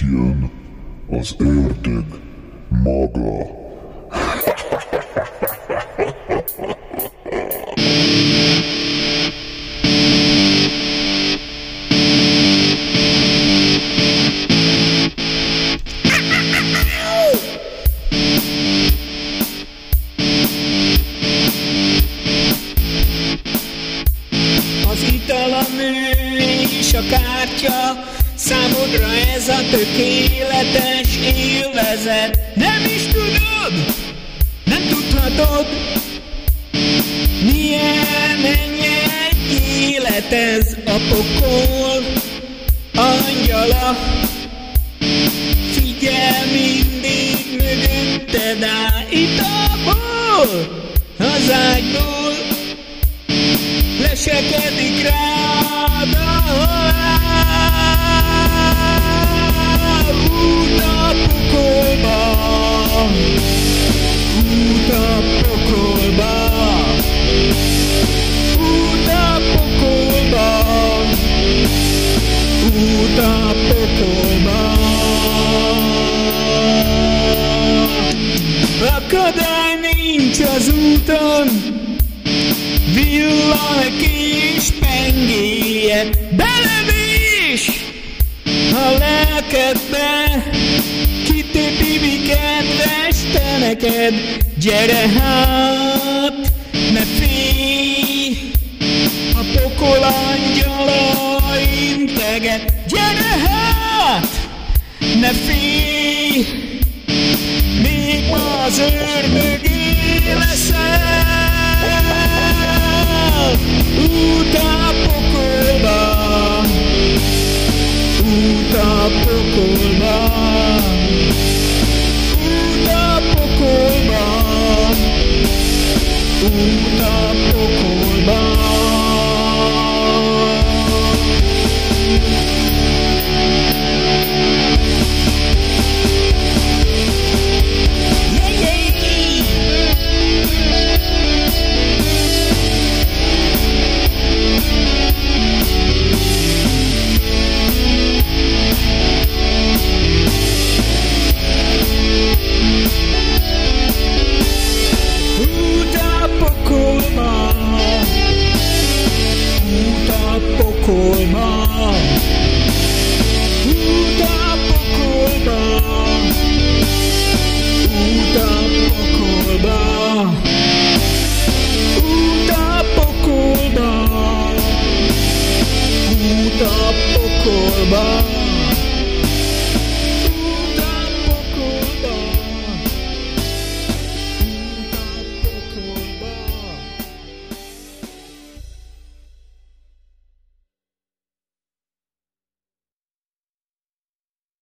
Jön az ördög maga. Az ital a kártya, számodra ez a tökéletes élvezet. Nem is tudod, nem tudhatod, milyen ennyi élet ez a pokol angyala. Figyel mindig mögötted áll, itt abból, az ágyból, lesekedik rád a halál. Akadály nincs az úton, villan kis pengéje, belevés a lelkedbe, kitépi mi kedves te neked, gyere hát, ne félj, a pokol angyala integet, gyere hát, ne félj, fazer deglaçar o tamanho. a pokolban